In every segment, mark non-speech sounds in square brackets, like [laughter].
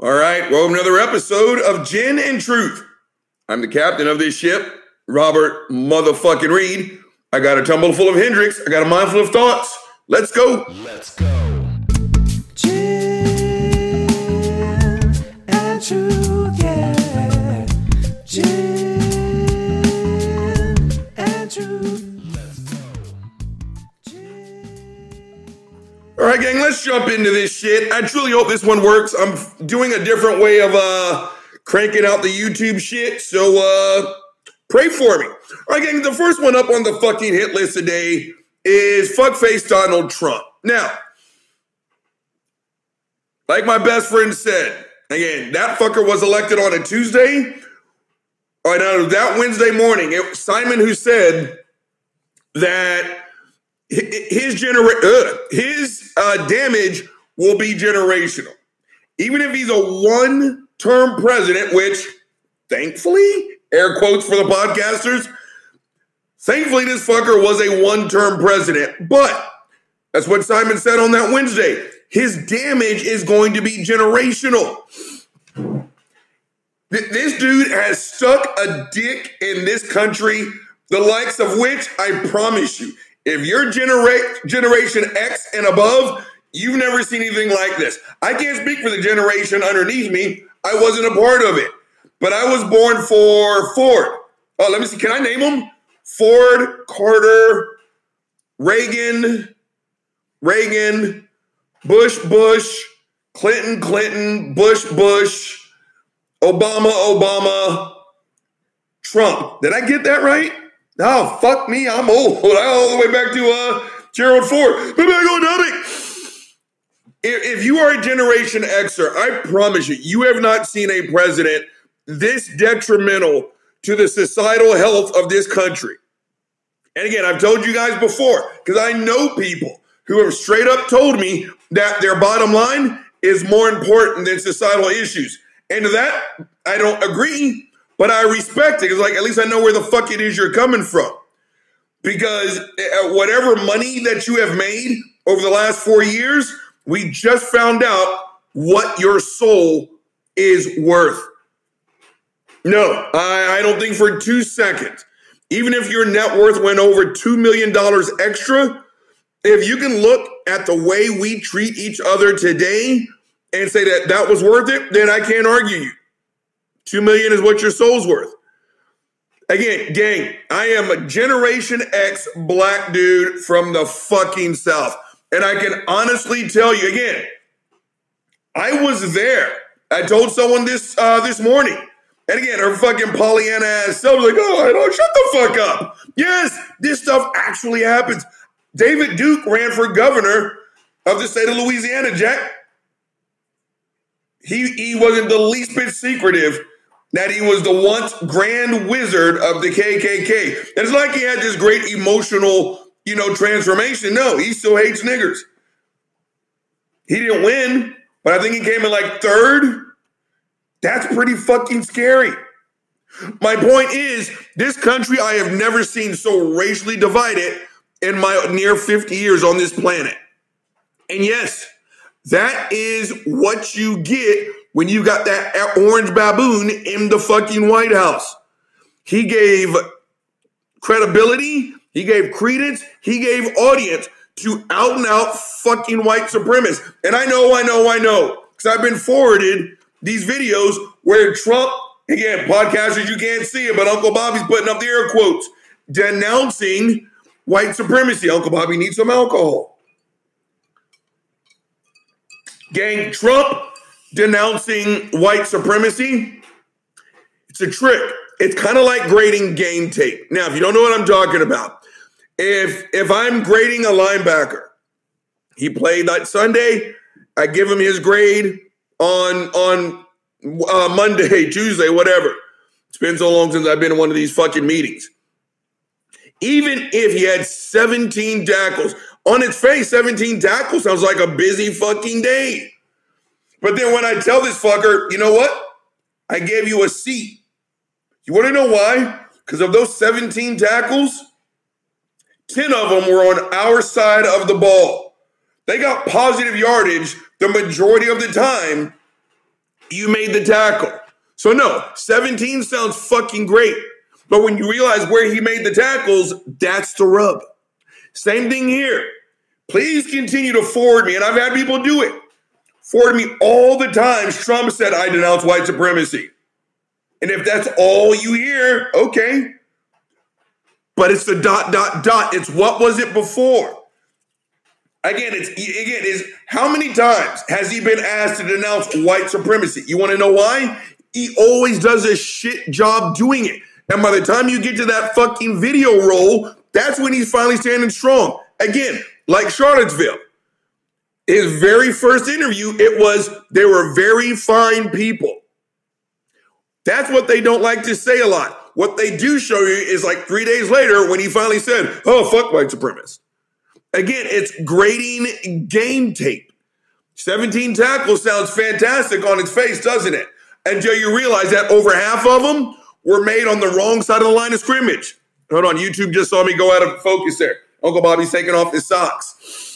All right, welcome to another episode of Gin and Truth. I'm the captain of this ship, Robert motherfucking Reed. I got a tumble full of Hendrick's. I got a mind full of thoughts. Let's go. Let's go. Right, gang, let's jump into this shit. I truly hope this one works. I'm doing a different way of uh cranking out the YouTube shit, so uh pray for me. All right, gang, the first one up on the fucking hit list today is fuckface Donald Trump. Now, like my best friend said, again, that fucker was elected on a Tuesday. All right, now that Wednesday morning, it Simon who said that his genera- his uh, damage will be generational. Even if he's a one-term president, which thankfully, air quotes for the podcasters, thankfully this fucker was a one-term president. But that's what Simon said on that Wednesday. His damage is going to be generational. Th- This dude has stuck a dick in this country, the likes of which I promise you, if you're genera- Generation X and above, you've never seen anything like this. I can't speak for the generation underneath me. I wasn't a part of it, but I was born for Ford. Oh, let me see. Can I name them? Ford, Carter, Reagan, Reagan, Bush, Bush, Clinton, Clinton, Bush, Bush. Obama, Obama, Trump. Did I get that right? Oh, fuck me, I'm old. I [laughs] all the way back to uh, Gerald Ford. On topic. If, you are a Generation Xer, I promise you, you have not seen a president this detrimental to the societal health of this country. And again, I've told you guys before, because I know people who have straight up told me that their bottom line is more important than societal issues. And that, I don't agree, but I respect it because, like, at least I know where the fuck it is you're coming from. Because uh, whatever money that you have made over the last four years, we just found out what your soul is worth. No, I, I don't think for two seconds. Even if your net worth went over $2 million extra, if you can look at the way we treat each other today and say that that was worth it, then I can't argue you. Two million is what your soul's worth. Again, gang, I am a Generation X black dude from the fucking South. And I can honestly tell you again, I was there. I told someone this uh, this morning. And again, her fucking Pollyanna ass self was like, oh, I don't shut the fuck up. Yes, this stuff actually happens. David Duke ran for governor of the state of Louisiana, Jack. He, he wasn't the least bit secretive that he was the once grand wizard of the KKK. And it's like he had this great emotional, you know, transformation. No, he still hates niggers. He didn't win, but I think he came in like third. That's pretty fucking scary. My point is, this country I have never seen so racially divided in my near 50 years on this planet. And yes, that is what you get when you got that orange baboon in the fucking White House. He gave credibility, he gave credence, he gave audience to out and out fucking white supremacists. And I know, I know, I know, because I've been forwarded these videos where Trump, again, podcasters, you can't see it, but Uncle Bobby's putting up the air quotes, denouncing white supremacy. Uncle Bobby needs some alcohol. Gang, Trump denouncing white supremacy, it's a trick. It's kind of like grading game tape. Now, if you don't know what I'm talking about, if if I'm grading a linebacker, he played that Sunday, I give him his grade on on uh, Monday, [laughs] Tuesday, whatever. It's been so long since I've been in one of these fucking meetings. Even if he had 17 tackles, on its face, 17 tackles sounds like a busy fucking day. But then when I tell this fucker, you know what? I gave you a seat. You want to know why? Because of those 17 tackles, 10 of them were on our side of the ball. They got positive yardage the majority of the time you made the tackle. So no, 17 sounds fucking great. But when you realize where he made the tackles, that's the rub. Same thing here. Please continue to forward me, and I've had people do it. Forward me all the times Trump said I denounce white supremacy. And if that's all you hear, okay. But it's the dot dot dot. It's what was it before? Again, it's again is how many times has he been asked to denounce white supremacy? You want to know why? He always does a shit job doing it. And by the time you get to that fucking video roll, that's when he's finally standing strong. Again, like Charlottesville. His very first interview, it was they were very fine people. That's what they don't like to say a lot. What they do show you is like three days later when he finally said, oh, fuck white supremacists. Again, it's grading game tape. 17 tackles sounds fantastic on its face, doesn't it? Until you realize that over half of them were made on the wrong side of the line of scrimmage. Hold on, YouTube just saw me go out of focus there. Uncle Bobby's taking off his socks.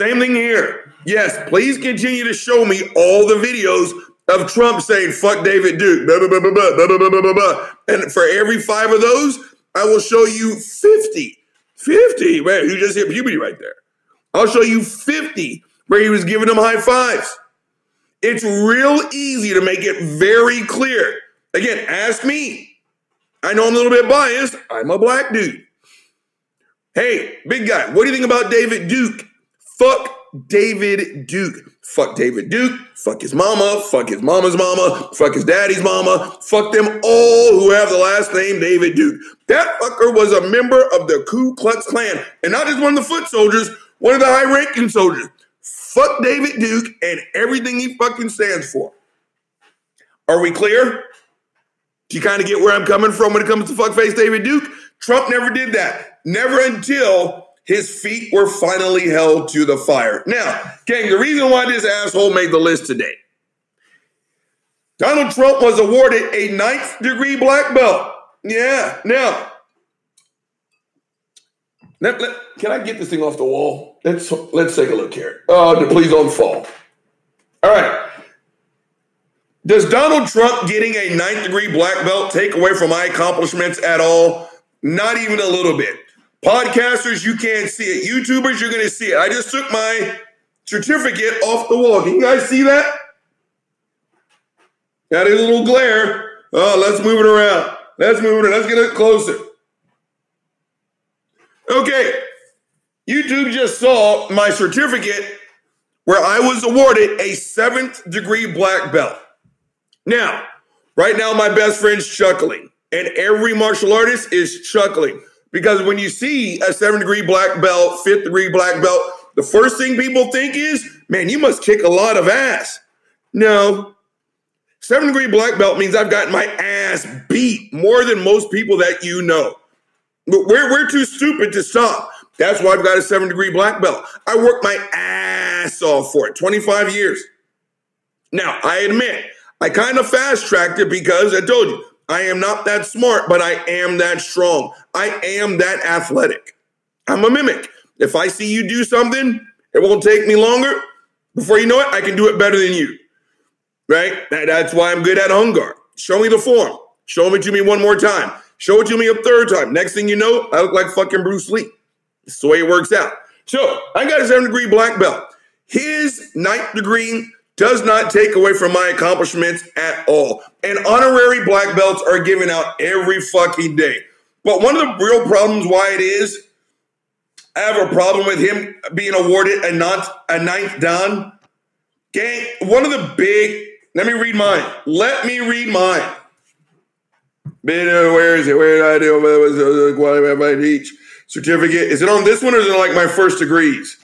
Same thing here. Yes, please continue to show me all the videos of Trump saying "fuck David Duke," blah, blah, blah, and for every five of those, I will show you fifty 50. Man, you just hit puberty right there. I'll show you 50 where he was giving them high fives. It's real easy to make it very clear. Again, ask me. I know I'm a little bit biased. I'm a black dude. Hey, big guy, what do you think about David Duke? Fuck David Duke. Fuck David Duke. Fuck his mama. Fuck his mama's mama. Fuck his daddy's mama. Fuck them all who have the last name David Duke. That fucker was a member of the Ku Klux Klan. And not just one of the foot soldiers, one of the high ranking soldiers. Fuck David Duke and everything he fucking stands for. Are we clear? Do you kind of get where I'm coming from when it comes to fuckface David Duke? Trump never did that. Never until his feet were finally held to the fire. Now, gang, the reason why this asshole made the list today Donald Trump was awarded a ninth degree black belt. Yeah, now, let, let, can I get this thing off the wall? Let's let's take a look here. Uh, oh, please don't fall. All right. Does Donald Trump getting a ninth degree black belt take away from my accomplishments at all? Not even a little bit. Podcasters, you can't see it. YouTubers, you're going to see it. I just took my certificate off the wall. Can you guys see that? Got a little glare. Oh, let's move it around. Let's move it. Let's get it closer. Okay. YouTube just saw my certificate where I was awarded a seventh degree black belt. Now, right now, my best friend's chuckling, and every martial artist is chuckling. Because when you see a seven degree black belt, fifth degree black belt, the first thing people think is, man, you must kick a lot of ass. No. Seven degree black belt means I've gotten my ass beat more than most people that you know. But we're, we're too stupid to stop. That's why I've got a seven degree black belt. I worked my ass off for it, 25 years. Now, I admit, I kind of fast tracked it because I told you, I am not that smart, but I am that strong. I am that athletic. I'm a mimic. If I see you do something, it won't take me longer. Before you know it, I can do it better than you. Right? That's why I'm good at guard. Show me the form. Show it to me one more time. Show it to me a third time. Next thing you know, I look like fucking Bruce Lee. It's the way it works out. So I got a seven degree black belt. His ninth degree does not take away from my accomplishments at all. And honorary black belts are given out every fucking day. But one of the real problems why it is, I have a problem with him being awarded a, not, a ninth dan. Gang, one of the big, let me read mine. Let me read mine. Where is it? Where did I do? What am I teach? Certificate. Is it on this one or is it like my first degrees?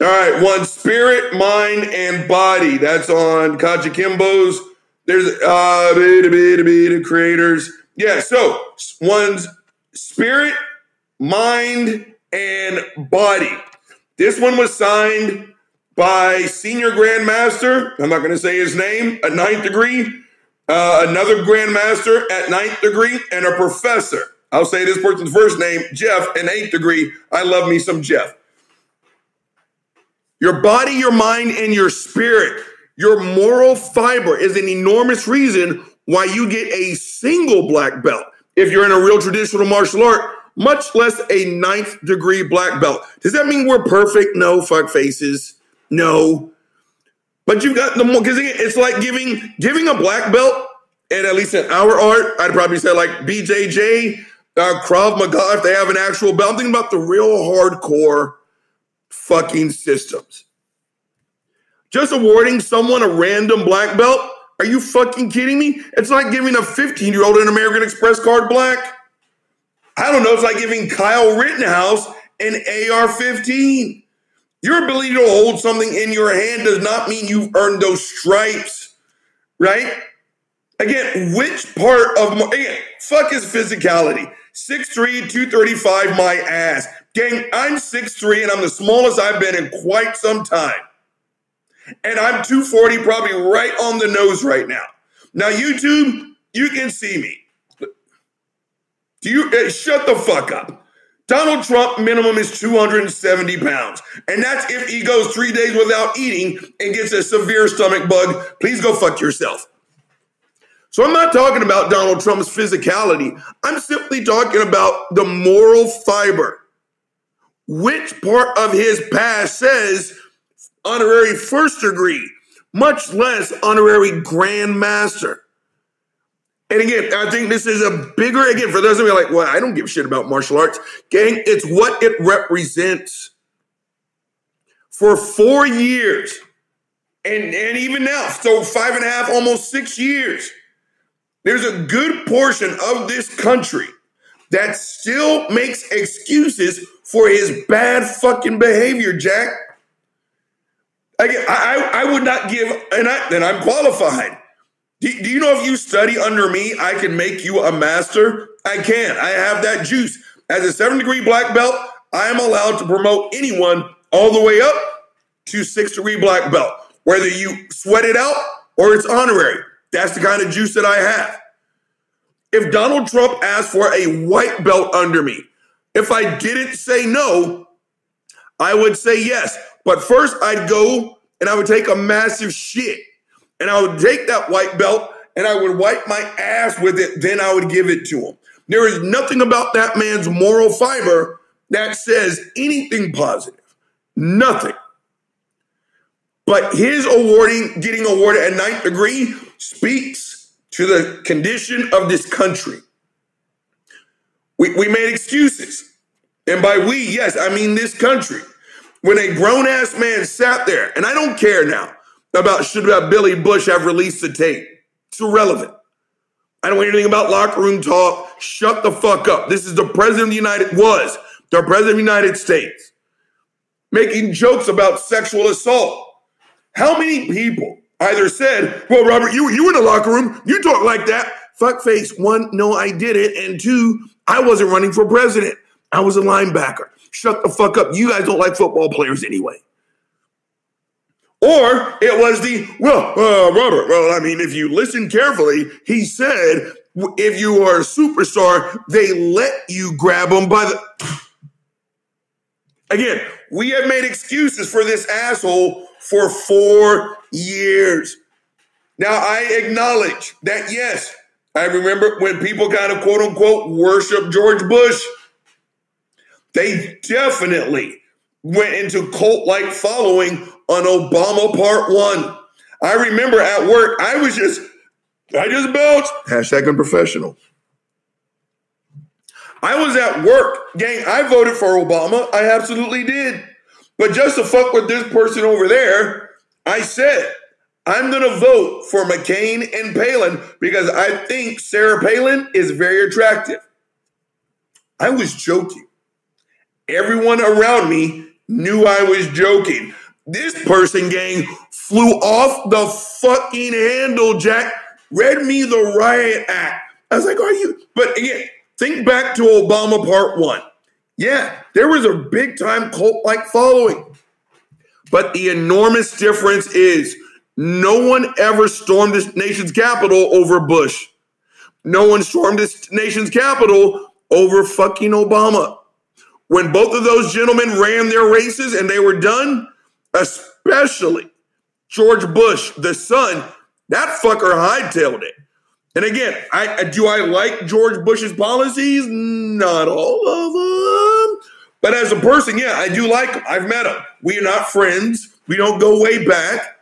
All right, one spirit, mind, and body. That's on Kajukenbo's. There's uh beta beta beta creators. Yeah, so one's spirit, mind, and body. This one was signed by senior grandmaster. I'm not going to say his name. A ninth degree, uh, another grandmaster at ninth degree, and a professor. I'll say this person's first name, Jeff, an eighth degree. I love me some Jeff. Your body, your mind, and your spirit. Your moral fiber is an enormous reason why you get a single black belt if you're in a real traditional martial art, much less a ninth degree black belt. Does that mean we're perfect? No, fuck faces. No. But you've got the more because it's like giving giving a black belt, and at least in our art, I'd probably say like BJJ, uh, Krav Maga, if they have an actual belt. I'm thinking about the real hardcore fucking systems. Just awarding someone a random black belt? Are you fucking kidding me? It's like giving a 15 year old an American Express card black. I don't know. It's like giving Kyle Rittenhouse an AR 15. Your ability to hold something in your hand does not mean you've earned those stripes, right? Again, which part of my, again, fuck his physicality. 6'3, 235, my ass. Gang, I'm 6'3 and I'm the smallest I've been in quite some time. And I'm 240, probably right on the nose right now. Now, YouTube, you can see me. Do you uh, shut the fuck up? Donald Trump minimum is 270 pounds. And that's if he goes three days without eating and gets a severe stomach bug. Please go fuck yourself. So I'm not talking about Donald Trump's physicality. I'm simply talking about the moral fiber. Which part of his past says honorary first degree, much less honorary grand master? And again, I think this is a bigger, again, for those of you like, well, I don't give a shit about martial arts. Gang, it's what it represents. For four years, and, and even now, so five and a half, almost six years, there's a good portion of this country that still makes excuses for his bad fucking behavior, Jack. I, I, I would not give, and, I, and I'm qualified. Do, do you know if you study under me, I can make you a master? I can. I have that juice. As a seven degree black belt, I am allowed to promote anyone all the way up to six degree black belt, whether you sweat it out or it's honorary. That's the kind of juice that I have. If Donald Trump asked for a white belt under me, if I didn't say no, I would say yes. But first, I'd go and I would take a massive shit. And I would take that white belt and I would wipe my ass with it. Then I would give it to him. There is nothing about that man's moral fiber that says anything positive. Nothing. But his awarding, getting awarded a ninth degree speaks to the condition of this country. We, we made excuses. And by we, yes, I mean this country. When a grown ass man sat there, and I don't care now about should about Billy Bush have released the tape. It's irrelevant. I don't want anything about locker room talk. Shut the fuck up. This is the president of the United was the president of the United States making jokes about sexual assault. How many people either said, "Well, Robert, you you in the locker room, you talk like that." Fuck face. One, no, I didn't, and two, I wasn't running for president. I was a linebacker. Shut the fuck up. You guys don't like football players anyway. Or it was the, well, uh, Robert, well, I mean, if you listen carefully, he said, if you are a superstar, they let you grab them by the. [sniffs] Again, we have made excuses for this asshole for four years. Now, I acknowledge that, yes, I remember when people kind of quote unquote worship George Bush. They definitely went into cult like following on Obama Part One. I remember at work, I was just, I just bounced. Hashtag unprofessional. I was at work, gang. I voted for Obama. I absolutely did. But just to fuck with this person over there, I said, I'm going to vote for McCain and Palin because I think Sarah Palin is very attractive. I was joking. Everyone around me knew I was joking. This person, gang, flew off the fucking handle, Jack. Read me the riot act. I was like, are you? But again, think back to Obama part one. Yeah, there was a big time cult like following. But the enormous difference is no one ever stormed this nation's capital over Bush. No one stormed this nation's capital over fucking Obama. When both of those gentlemen ran their races and they were done, especially George Bush, the son, that fucker hightailed it. And again, I do I like George Bush's policies? Not all of them. But as a person, yeah, I do like him. I've met him. We are not friends. We don't go way back.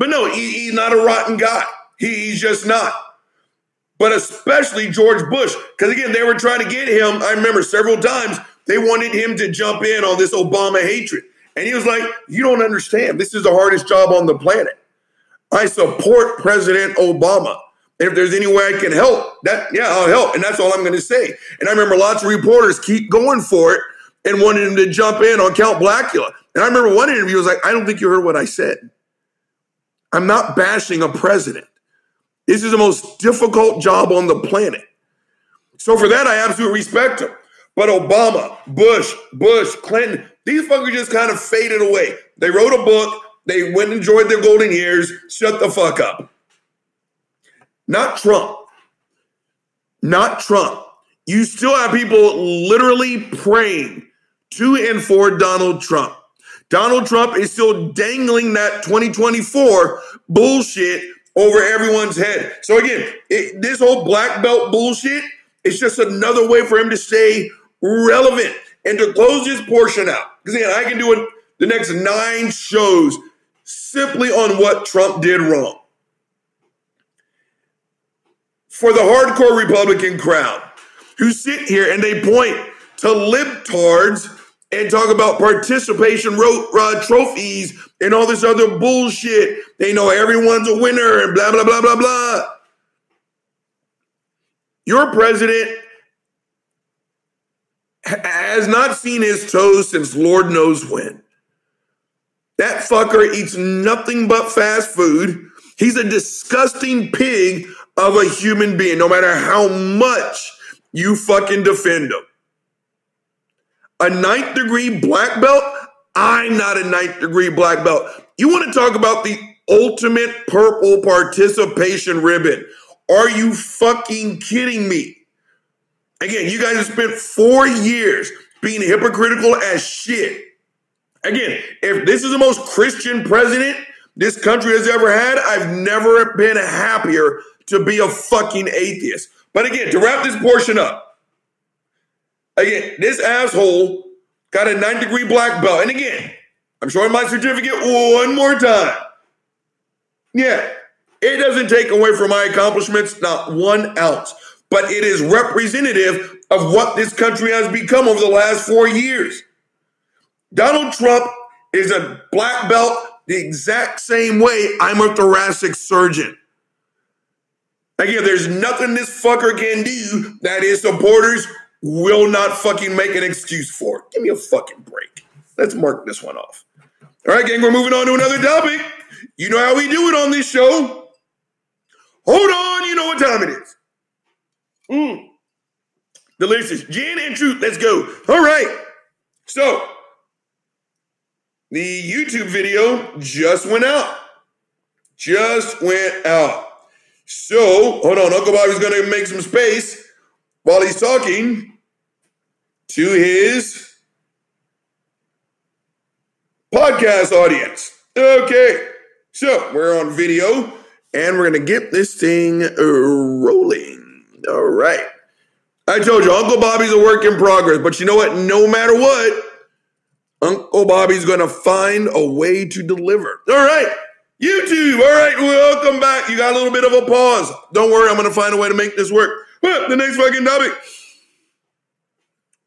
But no, he, he's not a rotten guy. He, he's just not. But especially George Bush, because again, they were trying to get him. I remember several times they wanted him to jump in on this Obama hatred. And he was like, You don't understand. This is the hardest job on the planet. I support President Obama. If there's any way I can help, that yeah, I'll help. And that's all I'm going to say. And I remember lots of reporters keep going for it and wanted him to jump in on Count Blackula. And I remember one interview was like, I don't think you heard what I said. I'm not bashing a president. This is the most difficult job on the planet. So for that, I absolutely respect him. But Obama, Bush, Bush, Clinton, these fuckers just kind of faded away. They wrote a book, they went and enjoyed their golden years, shut the fuck up. Not Trump. Not Trump. You still have people literally praying to and for Donald Trump. Donald Trump is still dangling that 2024 bullshit over everyone's head. So again, it, this whole black belt bullshit is just another way for him to stay relevant and to close this portion out. Because again, I can do it the next nine shows simply on what Trump did wrong. For the hardcore Republican crowd who sit here and they point to libtards and talk about participation ro- uh, trophies and all this other bullshit. They know everyone's a winner and blah, blah, blah, blah, blah. Your president has not seen his toes since Lord knows when. That fucker eats nothing but fast food. He's a disgusting pig of a human being, no matter how much you fucking defend him a ninth degree black belt. I'm not a ninth degree black belt. You want to talk about the ultimate purple participation ribbon? Are you fucking kidding me? Again, you guys have spent four years being hypocritical as shit. Again, if this is the most Christian president this country has ever had, I've never been happier to be a fucking atheist. But again, to wrap this portion up, Again, this asshole got a nine degree black belt. And again, I'm showing my certificate one more time. Yeah, it doesn't take away from my accomplishments, not one ounce, but it is representative of what this country has become over the last four years. Donald Trump is a black belt the exact same way I'm a thoracic surgeon. Again, there's nothing this fucker can do that his supporters will not fucking make an excuse for. it. Give me a fucking break. Let's mark this one off. All right, gang, we're moving on to another topic. You know how we do it on this show. Hold on, you know what time it is. Mmm. Delicious. Gin and truth. Let's go. All right. So, the YouTube video just went out. Just went out. So, hold on. Uncle Bobby's going to make some space while he's talking to his podcast audience. Okay, so we're on video and we're going to get this thing rolling. All right. I told you, Uncle Bobby's a work in progress, but you know what? No matter what, Uncle Bobby's going to find a way to deliver. All right. YouTube, all right, welcome back. You got a little bit of a pause. Don't worry, I'm going to find a way to make this work. The next fucking topic.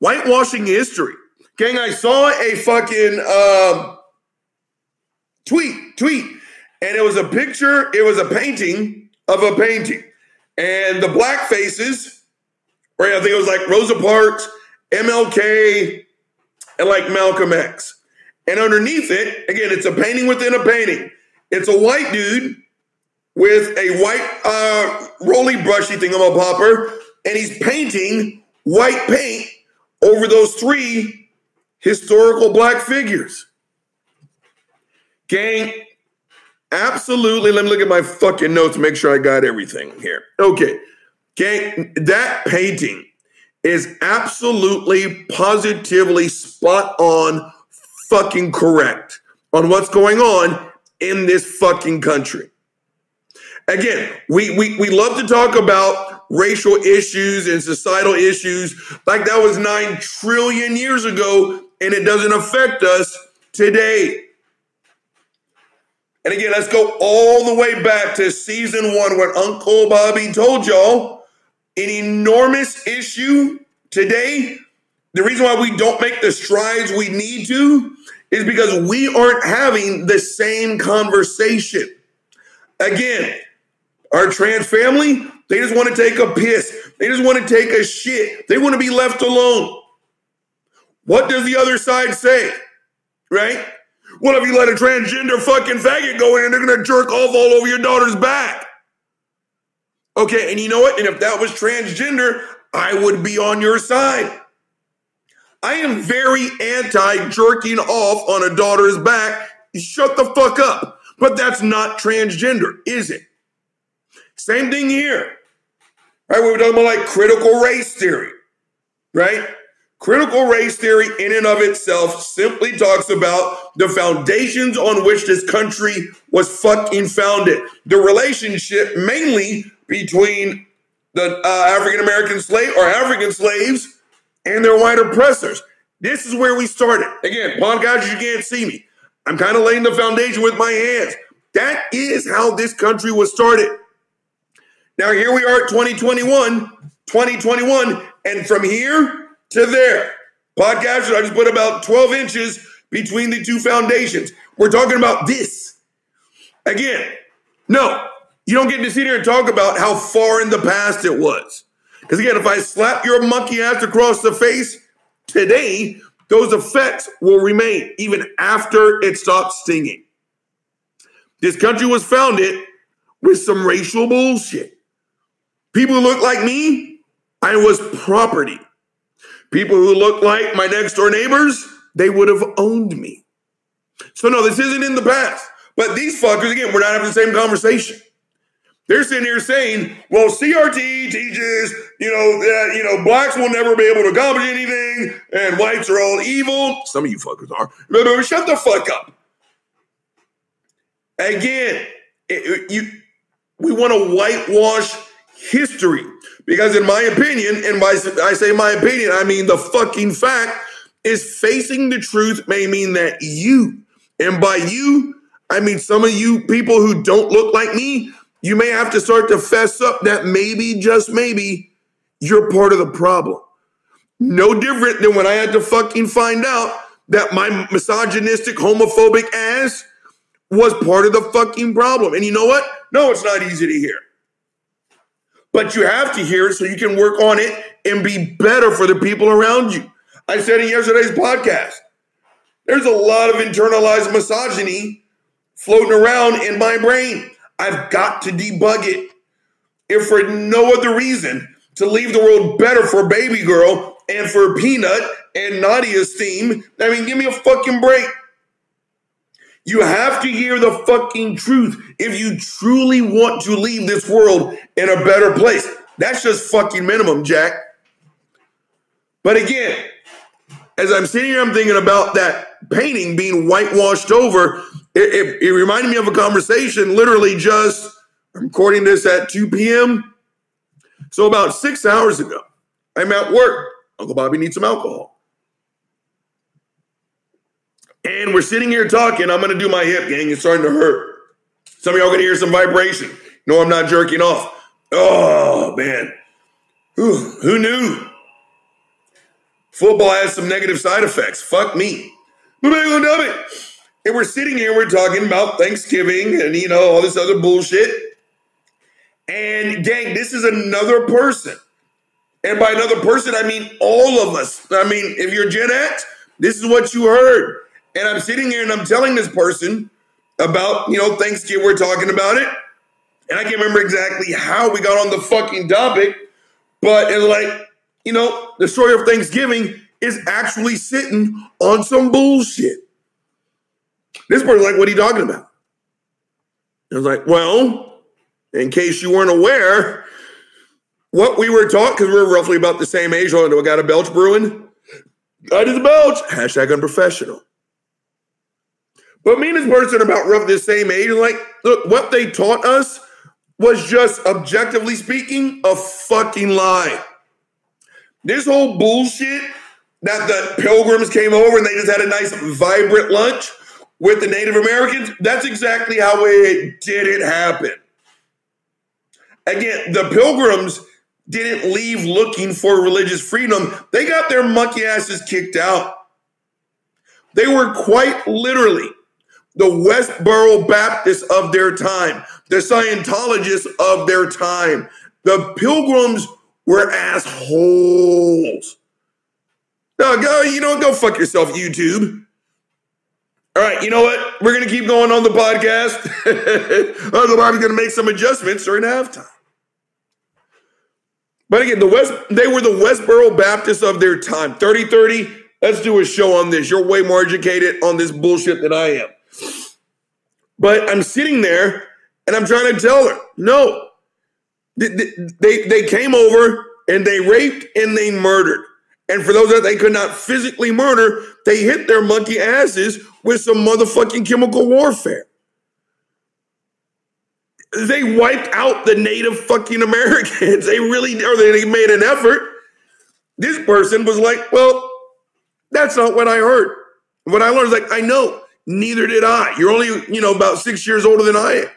Whitewashing history. Gang, I saw a fucking um, tweet, tweet, and it was a picture, it was a painting of a painting. And the black faces, right? I think it was like Rosa Parks, MLK, and like Malcolm X. And underneath it, again, it's a painting within a painting. It's a white dude with a white uh, roly brushy thingamapopper, and he's painting white paint over those three historical black figures. Gang, absolutely. Let me look at my fucking notes, make sure I got everything here. Okay. Gang, that painting is absolutely, positively spot on, fucking correct on what's going on in this fucking country. Again, we, we, we love to talk about racial issues and societal issues like that was 9 trillion years ago and it doesn't affect us today. And again, let's go all the way back to season one when Uncle Bobby told y'all an enormous issue today. The reason why we don't make the strides we need to is because we aren't having the same conversation. Again, our trans family, they just want to take a piss. They just want to take a shit. They want to be left alone. What does the other side say? Right? Well, if you let a transgender fucking faggot go in, and they're gonna jerk off all over your daughter's back. Okay, and you know what? And if that was transgender, I would be on your side. I am very anti jerking off on a daughter's back. Shut the fuck up. But that's not transgender, is it? Same thing here. Right? We were talking about like critical race theory, right? Critical race theory, in and of itself, simply talks about the foundations on which this country was fucking founded. The relationship mainly between the uh, African American slave or African slaves and their white oppressors. This is where we started. Again, podcast, you can't see me. I'm kind of laying the foundation with my hands. That is how this country was started. Now, here we are at 2021, 2021, and from here to there. Podcasters, I just put about 12 inches between the two foundations. We're talking about this. Again, no, you don't get to sit here and talk about how far in the past it was. Because again, if I slap your monkey ass across the face today, those effects will remain even after it stops stinging. This country was founded with some racial bullshit. People who look like me, I was property. People who look like my next door neighbors, they would have owned me. So, no, this isn't in the past. But these fuckers, again, we're not having the same conversation. They're sitting here saying, well, CRT teaches, you know, that, you know, blacks will never be able to accomplish anything and whites are all evil. Some of you fuckers are. Shut the fuck up. Again, it, you, we want to whitewash history. Because in my opinion, and by I say my opinion, I mean the fucking fact is facing the truth may mean that you, and by you, I mean some of you people who don't look like me, you may have to start to fess up that maybe, just maybe, you're part of the problem. No different than when I had to fucking find out that my misogynistic, homophobic ass was part of the fucking problem. And you know what? No, it's not easy to hear but you have to hear it so you can work on it and be better for the people around you. I said in yesterday's podcast, there's a lot of internalized misogyny floating around in my brain. I've got to debug it. If for no other reason, to leave the world better for baby girl and for Peanut and Nadia's team, I mean, give me a fucking break. You have to hear the fucking truth if you truly want to leave this world in a better place. That's just fucking minimum, Jack. But again, as I'm sitting here, I'm thinking about that painting being whitewashed over. It, it, it reminded me of a conversation literally just, I'm recording this at 2 p.m. So about six hours ago, I'm at work. Uncle Bobby needs some alcohol. And we're sitting here talking. I'm to do my hip, gang. It's starting to hurt. Some of y'all to hear some vibration. No, I'm not jerking off. Oh, man. Whew, who knew? Football has some negative side effects. Fuck me. And we're sitting here, we're talking about Thanksgiving and, you know, all this other bullshit. And, gang, this is another person. And by another person, I mean all of us. I mean, if you're Gen X, this is what you heard. And I'm sitting here and I'm telling this person about, you know, Thanksgiving, we're talking about it. And I can't remember exactly how we got on the fucking topic, but it's like, you know, the story of Thanksgiving is actually sitting on some bullshit. This person's like, what are you talking about? I was like, well, in case you weren't aware, what we were taught, because we're roughly about the same age, oh, I got a belch brewing. I did the belch. Hashtag unprofessional. But me and this person are about roughly the same age. Like, look, what they taught us was just objectively speaking a fucking lie. This whole bullshit that the pilgrims came over and they just had a nice vibrant lunch with the Native Americans, that's exactly how it didn't happen. Again, the pilgrims didn't leave looking for religious freedom. They got their monkey asses kicked out. They were quite literally the Westboro Baptists of their time, the Scientologists of their time. The pilgrims were assholes. No, go, you know, go fuck yourself, YouTube. All right, you know what? We're gonna keep going on the podcast. [laughs] Otherwise, we're gonna make some adjustments during halftime. But again, the West, they were the Westboro Baptists of their time. 30-30, let's do a show on this. You're way more educated on this bullshit than I am. But I'm sitting there and I'm trying to tell her, no. They, they, they came over and they raped and they murdered. And for those that they could not physically murder, they hit their monkey asses with some motherfucking chemical warfare. They wiped out the native fucking Americans. [laughs] They really, or they made an effort. This person was like, well, that's not what I heard. What I learned is like, I know, neither did I. You're only, you know, about six years older than I am.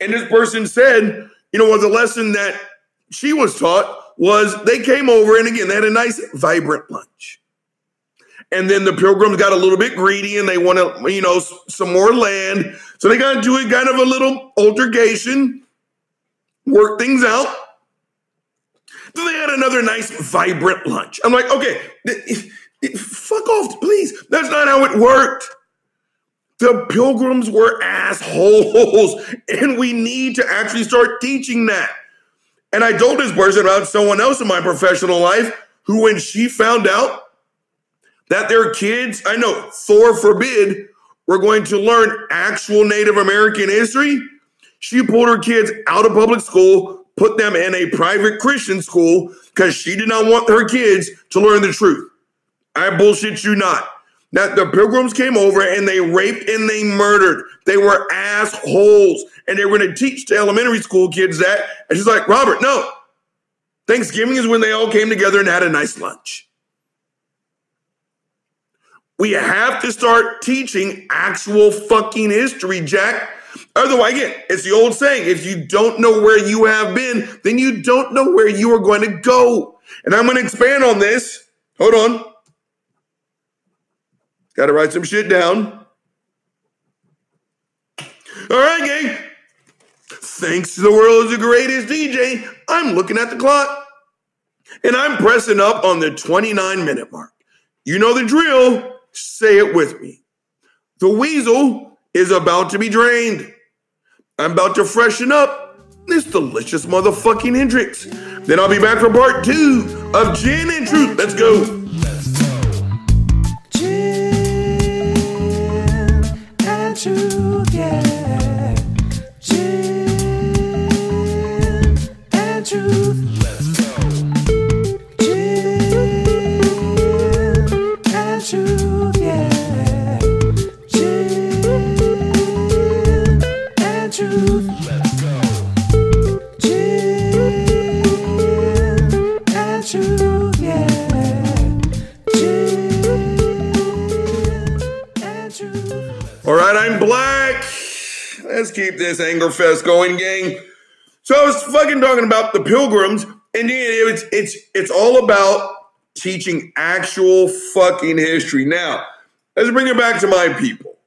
And this person said, you know, what the lesson that she was taught was they came over and again, they had a nice, vibrant lunch. And then the pilgrims got a little bit greedy and they wanted, you know, some more land. So they got into a kind of a little altercation, work things out. Then they had another nice, vibrant lunch. I'm like, okay, fuck off, please. That's not how it worked. The pilgrims were assholes, and we need to actually start teaching that. And I told this person about someone else in my professional life who, when she found out that their kids, I know, Thor forbid, were going to learn actual Native American history, she pulled her kids out of public school, put them in a private Christian school because she did not want her kids to learn the truth. I bullshit you not. That the pilgrims came over and they raped and they murdered. They were assholes. And they were going to teach the elementary school kids that. And she's like, Robert, no. Thanksgiving is when they all came together and had a nice lunch. We have to start teaching actual fucking history, Jack. Otherwise, again, it's the old saying if you don't know where you have been, then you don't know where you are going to go. And I'm going to expand on this. Hold on. Got to write some shit down. All right, gang. Thanks to the world's greatest DJ, I'm looking at the clock and I'm pressing up on the 29 minute mark. You know the drill. Say it with me. The weasel is about to be drained. I'm about to freshen up this delicious motherfucking Hendrick's. Then I'll be back for part two of Gin and Truth. Let's go. Let's keep this anger fest going, gang. So I was fucking talking about the pilgrims, and it's it's it's all about teaching actual fucking history. Now, let's bring it back to my people.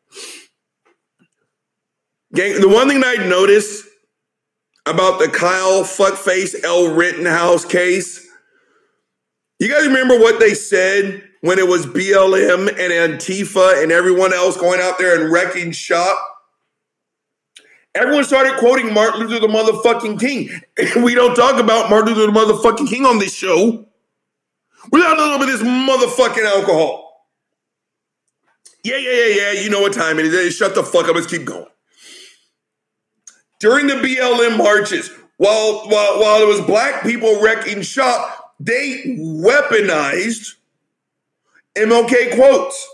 Gang, the one thing I noticed about the Kyle fuckface L Rittenhouse case, you guys remember what they said when it was BLM and Antifa and everyone else going out there and wrecking shop? Everyone started quoting Martin Luther the motherfucking King. [laughs] we don't talk about Martin Luther the motherfucking King on this show without a little bit of this motherfucking alcohol. Yeah, yeah, yeah, yeah. You know what time it is. Shut the fuck up. Let's keep going. During the BLM marches, while while while it was black people wrecking shop, they weaponized MLK quotes.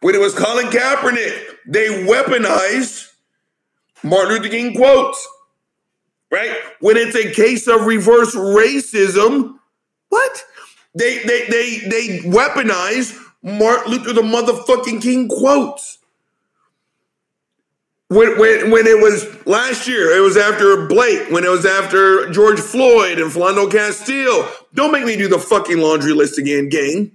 When it was Colin Kaepernick, they weaponized Martin Luther King quotes. Right? When it's a case of reverse racism, what? They they they they weaponize Martin Luther the motherfucking King quotes. When, when, when it was last year, it was after Blake, when it was after George Floyd and Philando Castile. Don't make me do the fucking laundry list again, gang.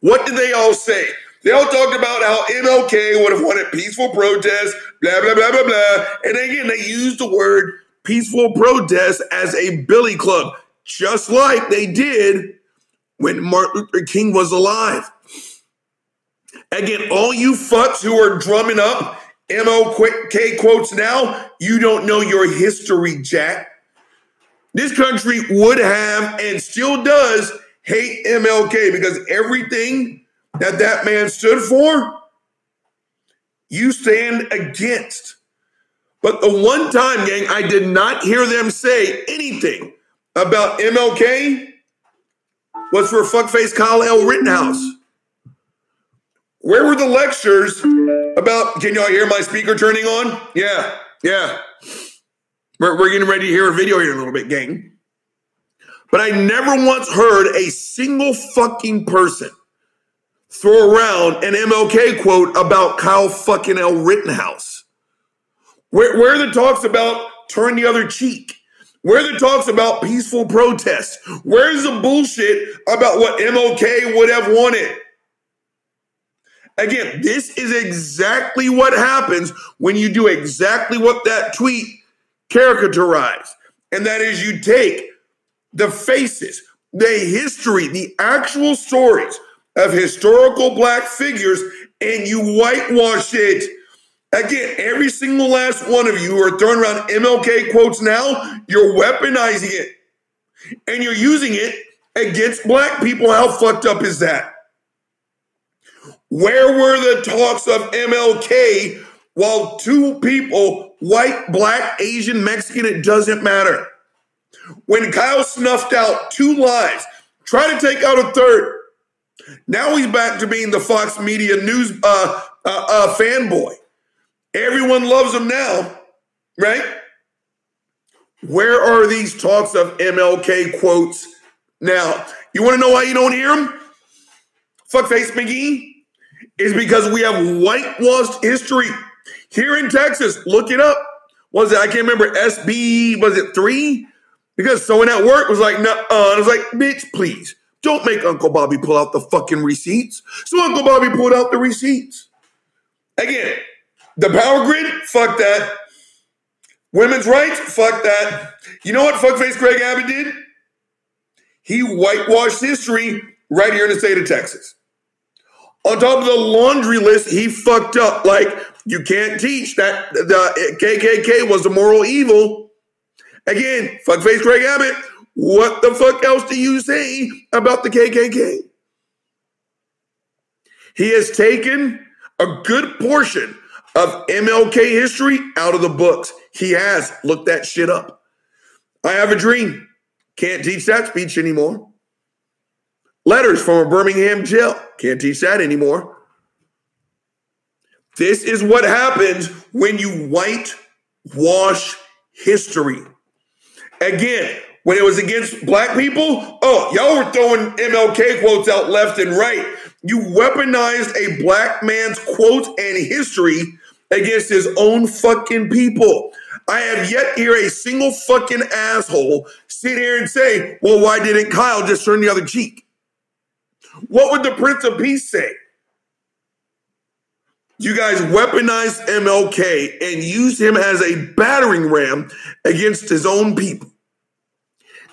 What did they all say? They all talked about how MLK would have wanted peaceful protest, blah, blah, blah, blah, blah. And again, they used the word peaceful protest as a billy club, just like they did when Martin Luther King was alive. Again, all you fucks who are drumming up MLK quotes now, you don't know your history, Jack. This country would have and still does hate MLK because everything that that man stood for, you stand against. But the one time, gang, I did not hear them say anything about MLK was for fuckface Kyle L. Rittenhouse. Where were the lectures about? Can y'all hear my speaker turning on? Yeah, yeah. We're, we're getting ready to hear a video here in a little bit, gang. But I never once heard a single fucking person throw around an MLK quote about Kyle fucking L. Rittenhouse. Where, where are the talks about turn the other cheek? Where are the talks about peaceful protest? Where's the bullshit about what MLK would have wanted? Again, this is exactly what happens when you do exactly what that tweet caricaturized. And that is you take the faces, the history, the actual stories of historical black figures and you whitewash it. Again, every single last one of you who are throwing around MLK quotes now, you're weaponizing it and you're using it against black people. How fucked up is that? Where were the talks of MLK while two people, white, black, Asian, Mexican, it doesn't matter. When Kyle snuffed out two lies, try to take out a third, now he's back to being the Fox Media News uh, uh, uh, fanboy. Everyone loves him now, right? Where are these talks of MLK quotes now? You want to know why you don't hear them? Fuckface McGee is because we have whitewashed history here in Texas. Look it up. Was it? I can't remember. SB was it three? Because someone at work was like, "No," uh, I was like, "Bitch, please don't make Uncle Bobby pull out the fucking receipts." So Uncle Bobby pulled out the receipts. Again, the power grid, fuck that. Women's rights, fuck that. You know what fuckface Greg Abbott did? He whitewashed history right here in the state of Texas. On top of the laundry list, he fucked up. Like, you can't teach that the KKK was a moral evil. Again, fuckface Greg Abbott, what the fuck else do you say about the KKK? He has taken a good portion of MLK history out of the books. He has looked that shit up. I have a dream. Can't teach that speech anymore. Letters from a Birmingham jail. Can't teach that anymore. This is what happens when you whitewash history. Again, when it was against black people, oh, y'all were throwing MLK quotes out left and right. You weaponized a black man's quote and history against his own fucking people. I have yet hear a single fucking asshole sit here and say, well, why didn't Kyle just turn the other cheek? What would the Prince of Peace say? You guys weaponized MLK and used him as a battering ram against his own people.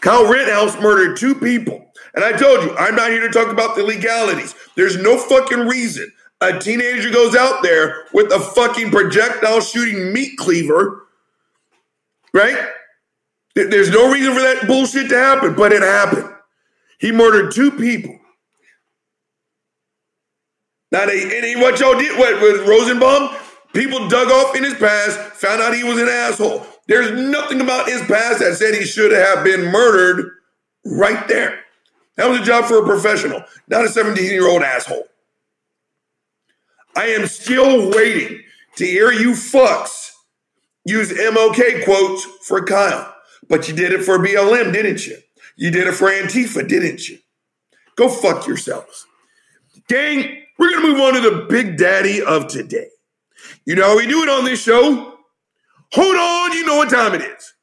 Kyle Rittenhouse murdered two people. And I told you, I'm not here to talk about the legalities. There's no fucking reason a teenager goes out there with a fucking projectile shooting meat cleaver, right? There's no reason for that bullshit to happen, but it happened. He murdered two people. Now they and what y'all did what, with Rosenbaum? People dug off in his past, found out he was an asshole. There's nothing about his past that said he should have been murdered right there. That was a job for a professional, not a 17 year old asshole. I am still waiting to hear you fucks use MLK quotes for Kyle. But you did it for BLM, didn't you? You did it for Antifa, didn't you? Go fuck yourselves. Gang, we're going to move on to the big daddy of today. You know how we do it on this show? Hold on, you know what time it is.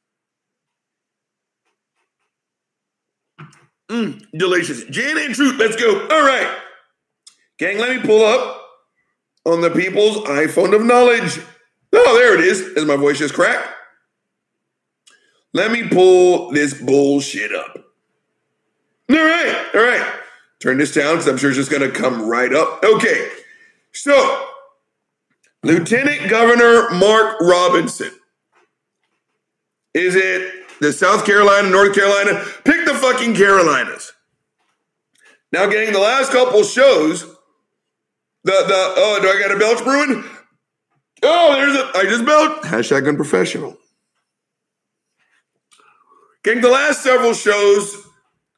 Mm, delicious. Gin and Truth, let's go. All right. Gang, let me pull up on the people's iPhone of knowledge. Oh, there it is. As my voice just cracked. Let me pull this bullshit up. All right, all right. Turn this down because I'm sure it's just going to come right up. Okay, so Lieutenant Governor Mark Robinson. Is it the South Carolina, North Carolina? Pick the fucking Carolinas. Now, gang, the last couple shows, the the oh, do I got a belch brewing? Oh, there's a I just belched. Hashtag unprofessional. Gang, the last several shows,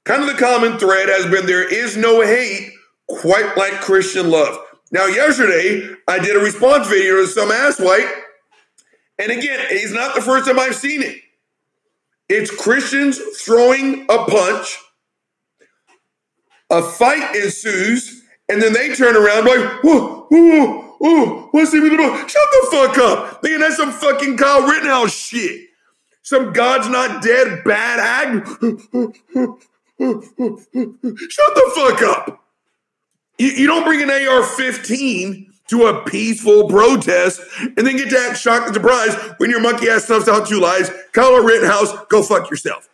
kind of the common thread has been there is no hate quite like Christian love. Now, yesterday, I did a response video to some asswipe, and again, it's not the first time I've seen it. It's Christians throwing a punch, a fight ensues, and then they turn around like, whoa, whoa, whoa, what's even about? Shut the fuck up. Man, that's some fucking Kyle Rittenhouse shit. Some God's not dead bad act. [laughs] Shut the fuck up. You, you don't bring an AR 15 to a peaceful protest and then get to act shocked and surprised when your monkey ass stuffs out two lies. Kyle Rittenhouse, go fuck yourself.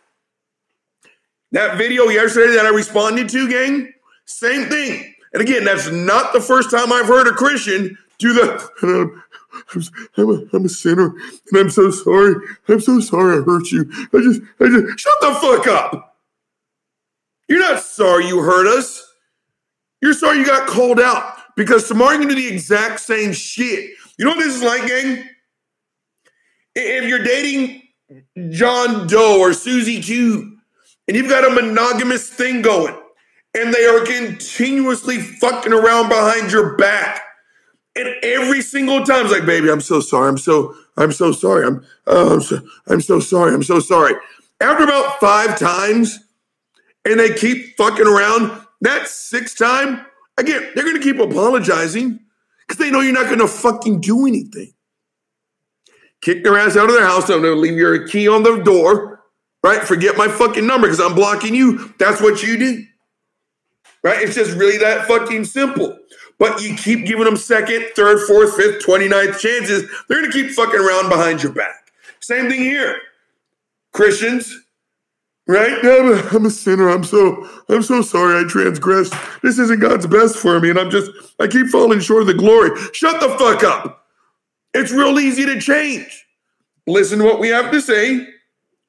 That video yesterday that I responded to, gang, same thing. And again, that's not the first time I've heard a Christian do the. I'm, a, I'm a sinner, and I'm so sorry. I'm so sorry I hurt you. I just, I just, shut the fuck up. You're not sorry you hurt us. You're sorry you got called out because tomorrow you're gonna do the exact same shit. You know what this is like, gang? If you're dating John Doe or Susie Q, and you've got a monogamous thing going, and they are continuously fucking around behind your back. And every single time, it's like, baby, I'm so sorry. I'm so, I'm so sorry. I'm, oh, I'm so, I'm so sorry. I'm so sorry. After about five times, and they keep fucking around, that sixth time, again, they're gonna keep apologizing because they know you're not gonna fucking do anything. Kick their ass out of their house. I'm gonna leave your key on the door, right? Forget my fucking number because I'm blocking you. That's what you do. Right? It's just really that fucking simple. But you keep giving them second, third, fourth, fifth, 29th chances. They're going to keep fucking around behind your back. Same thing here. Christians, right? Now, [laughs] I'm a, I'm a sinner. I'm so I'm so sorry I transgressed. This isn't God's best for me, and I'm just I keep falling short of the glory. Shut the fuck up. It's real easy to change. Listen to what we have to say,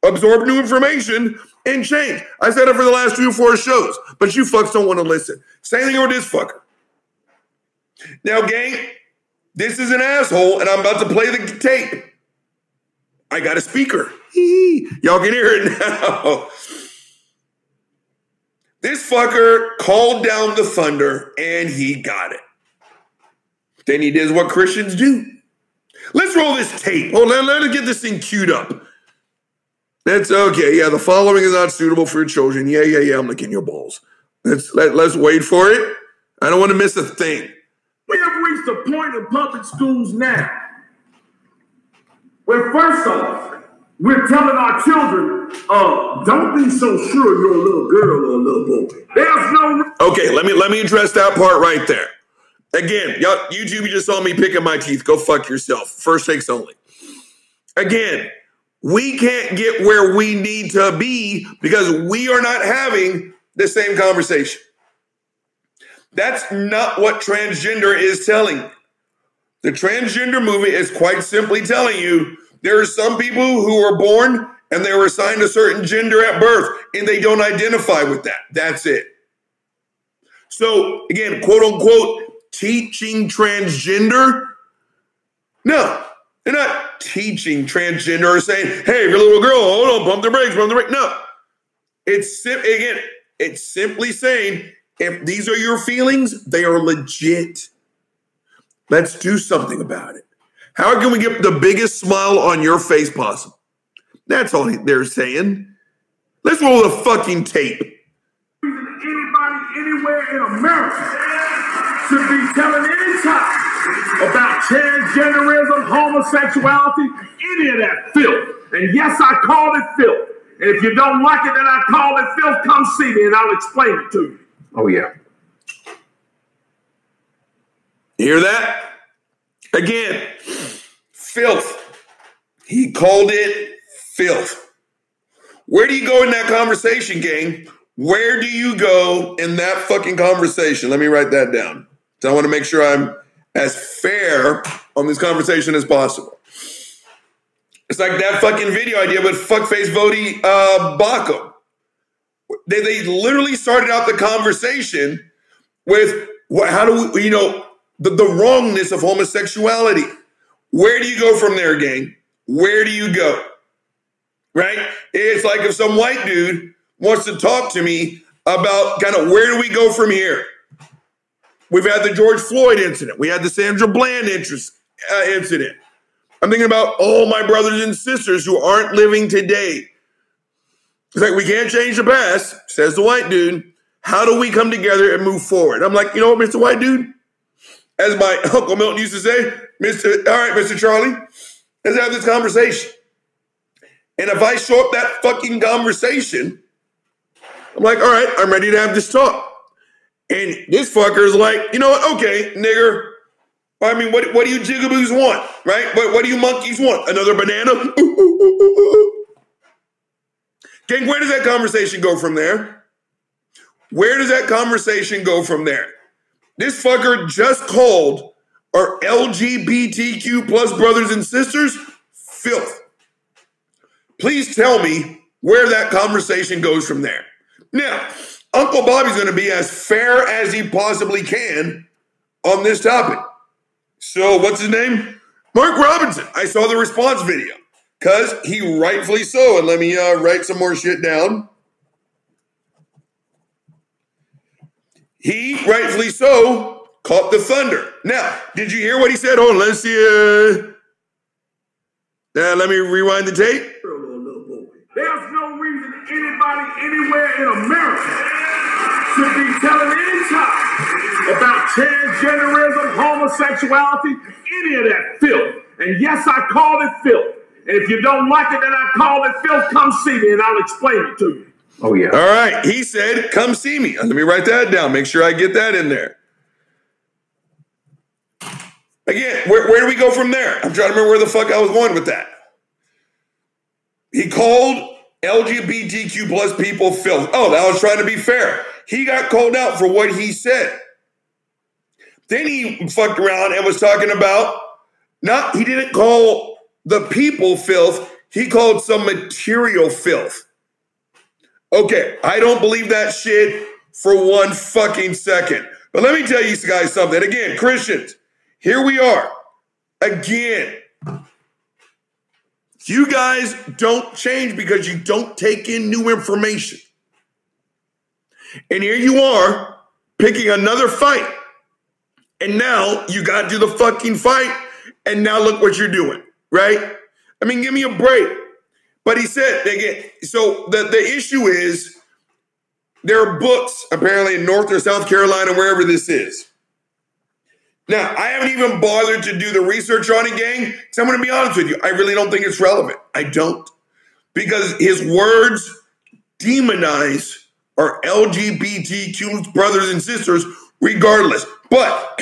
absorb new information, and change. I said it for the last three or four shows, but you fucks don't want to listen. Same thing with this fucker. Now, gang, this is an asshole, and I'm about to play the tape. I got a speaker. [laughs] Y'all can hear it now. This fucker called down the thunder and he got it. Then he did what Christians do. Let's roll this tape. Hold on, let us get this thing queued up. That's okay. Yeah, the following is not suitable for children. Yeah, yeah, yeah. I'm licking your balls. Let's let, let's wait for it. I don't want to miss a thing. We have reached a point in public schools now where, first off, we're telling our children, uh, don't be so sure you're a little girl or a little boy. There's no. Okay, let me let me address that part right there. Again, y'all, YouTube, you just saw me picking my teeth. Go fuck yourself. First takes only. Again, we can't get where we need to be because we are not having the same conversation. That's not what transgender is telling. The transgender movement is quite simply telling you there are some people who are born and they were assigned a certain gender at birth and they don't identify with that. That's it. So, again, quote unquote, teaching transgender. No, they're not teaching transgender or saying, hey, if you're a little girl, hold on, pump the brakes, pump the brakes. No. It's sim- again, it's simply saying if these are your feelings, they are legit. Let's do something about it. How can we get the biggest smile on your face possible? That's all they're saying. Let's roll the fucking tape. Anybody anywhere in America should be telling any child about transgenderism, homosexuality, any of that filth. And yes, I call it filth. And if you don't like it then I call it filth, come see me and I'll explain it to you. Oh yeah. You hear that? Again, filth. He called it filth. Where do you go in that conversation, gang? Where do you go in that fucking conversation? Let me write that down. So I want to make sure I'm as fair on this conversation as possible. It's like that fucking video idea with fuckface Voddie uh, Baucham. They, they literally started out the conversation with what, how do we, you know, the, the wrongness of homosexuality. Where do you go from there, gang? Where do you go? Right? It's like if some white dude wants to talk to me about kind of where do we go from here? We've had the George Floyd incident. We had the Sandra Bland interest, uh, incident. I'm thinking about all my brothers and sisters who aren't living today. It's like we can't change the past, says the white dude. How do we come together and move forward? I'm like, you know what, Mr. White Dude? As my [laughs] Uncle Milton used to say, Mr. All right, Mr. Charlie, let's have this conversation. And if I show up that fucking conversation, I'm like, all right, I'm ready to have this talk. And this fucker's like, you know what? Okay, nigger. I mean, what, what do you jigaboos want, right? What, what do you monkeys want? Another banana? [laughs] Gang, where does that conversation go from there? Where does that conversation go from there? This fucker just called our LGBTQ plus brothers and sisters filth. Please tell me where that conversation goes from there. Now, Uncle Bobby's going to be as fair as he possibly can on this topic. So, what's his name? Mark Robinson. I saw the response video because he rightfully so. And let me uh, write some more shit down. He rightfully so caught the thunder. Now, did you hear what he said? Hold on, let's see. Uh, now, let me rewind the tape. There's no reason anybody anywhere in America should be telling any child about transgenderism, homosexuality, any of that filth. And yes, I call it filth. And if you don't like it then I call it filth, come see me and I'll explain it to you. Oh yeah. All right. He said, come see me. Let me write that down. Make sure I get that in there. Again, where, where do we go from there? I'm trying to remember where the fuck I was going with that. He called LGBTQ plus people filth. Oh, that was trying to be fair. He got called out for what he said. Then he fucked around and was talking about not he didn't call the people filth, he called some material filth. Okay, I don't believe that shit for one fucking second. But let me tell you guys something. Again, Christians, here we are. Again, you guys don't change because you don't take in new information. And here you are picking another fight. And now you got to do the fucking fight. And now look what you're doing, right? I mean, give me a break. But he said, again, so the, the issue is there are books apparently in North or South Carolina, wherever this is. Now, I haven't even bothered to do the research on it, gang, because I'm going to be honest with you. I really don't think it's relevant. I don't. Because his words demonize our LGBTQ brothers and sisters regardless. But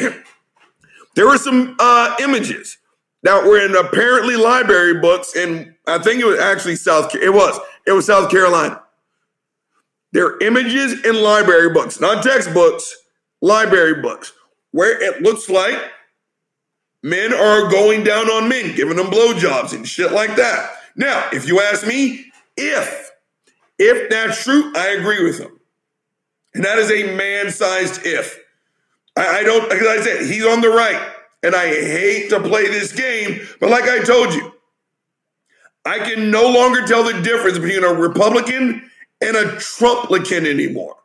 [clears throat] there were some uh, images that were in apparently library books, and I think it was actually South. It was. It was South Carolina. There are images in library books, not textbooks, library books, where it looks like men are going down on men, giving them blowjobs and shit like that. Now, if you ask me, if if that's true, I agree with him, and that is a man-sized if. I, I don't, like I said, he's on the right, and I hate to play this game, but like I told you, I can no longer tell the difference between a Republican and a Trumplican anymore.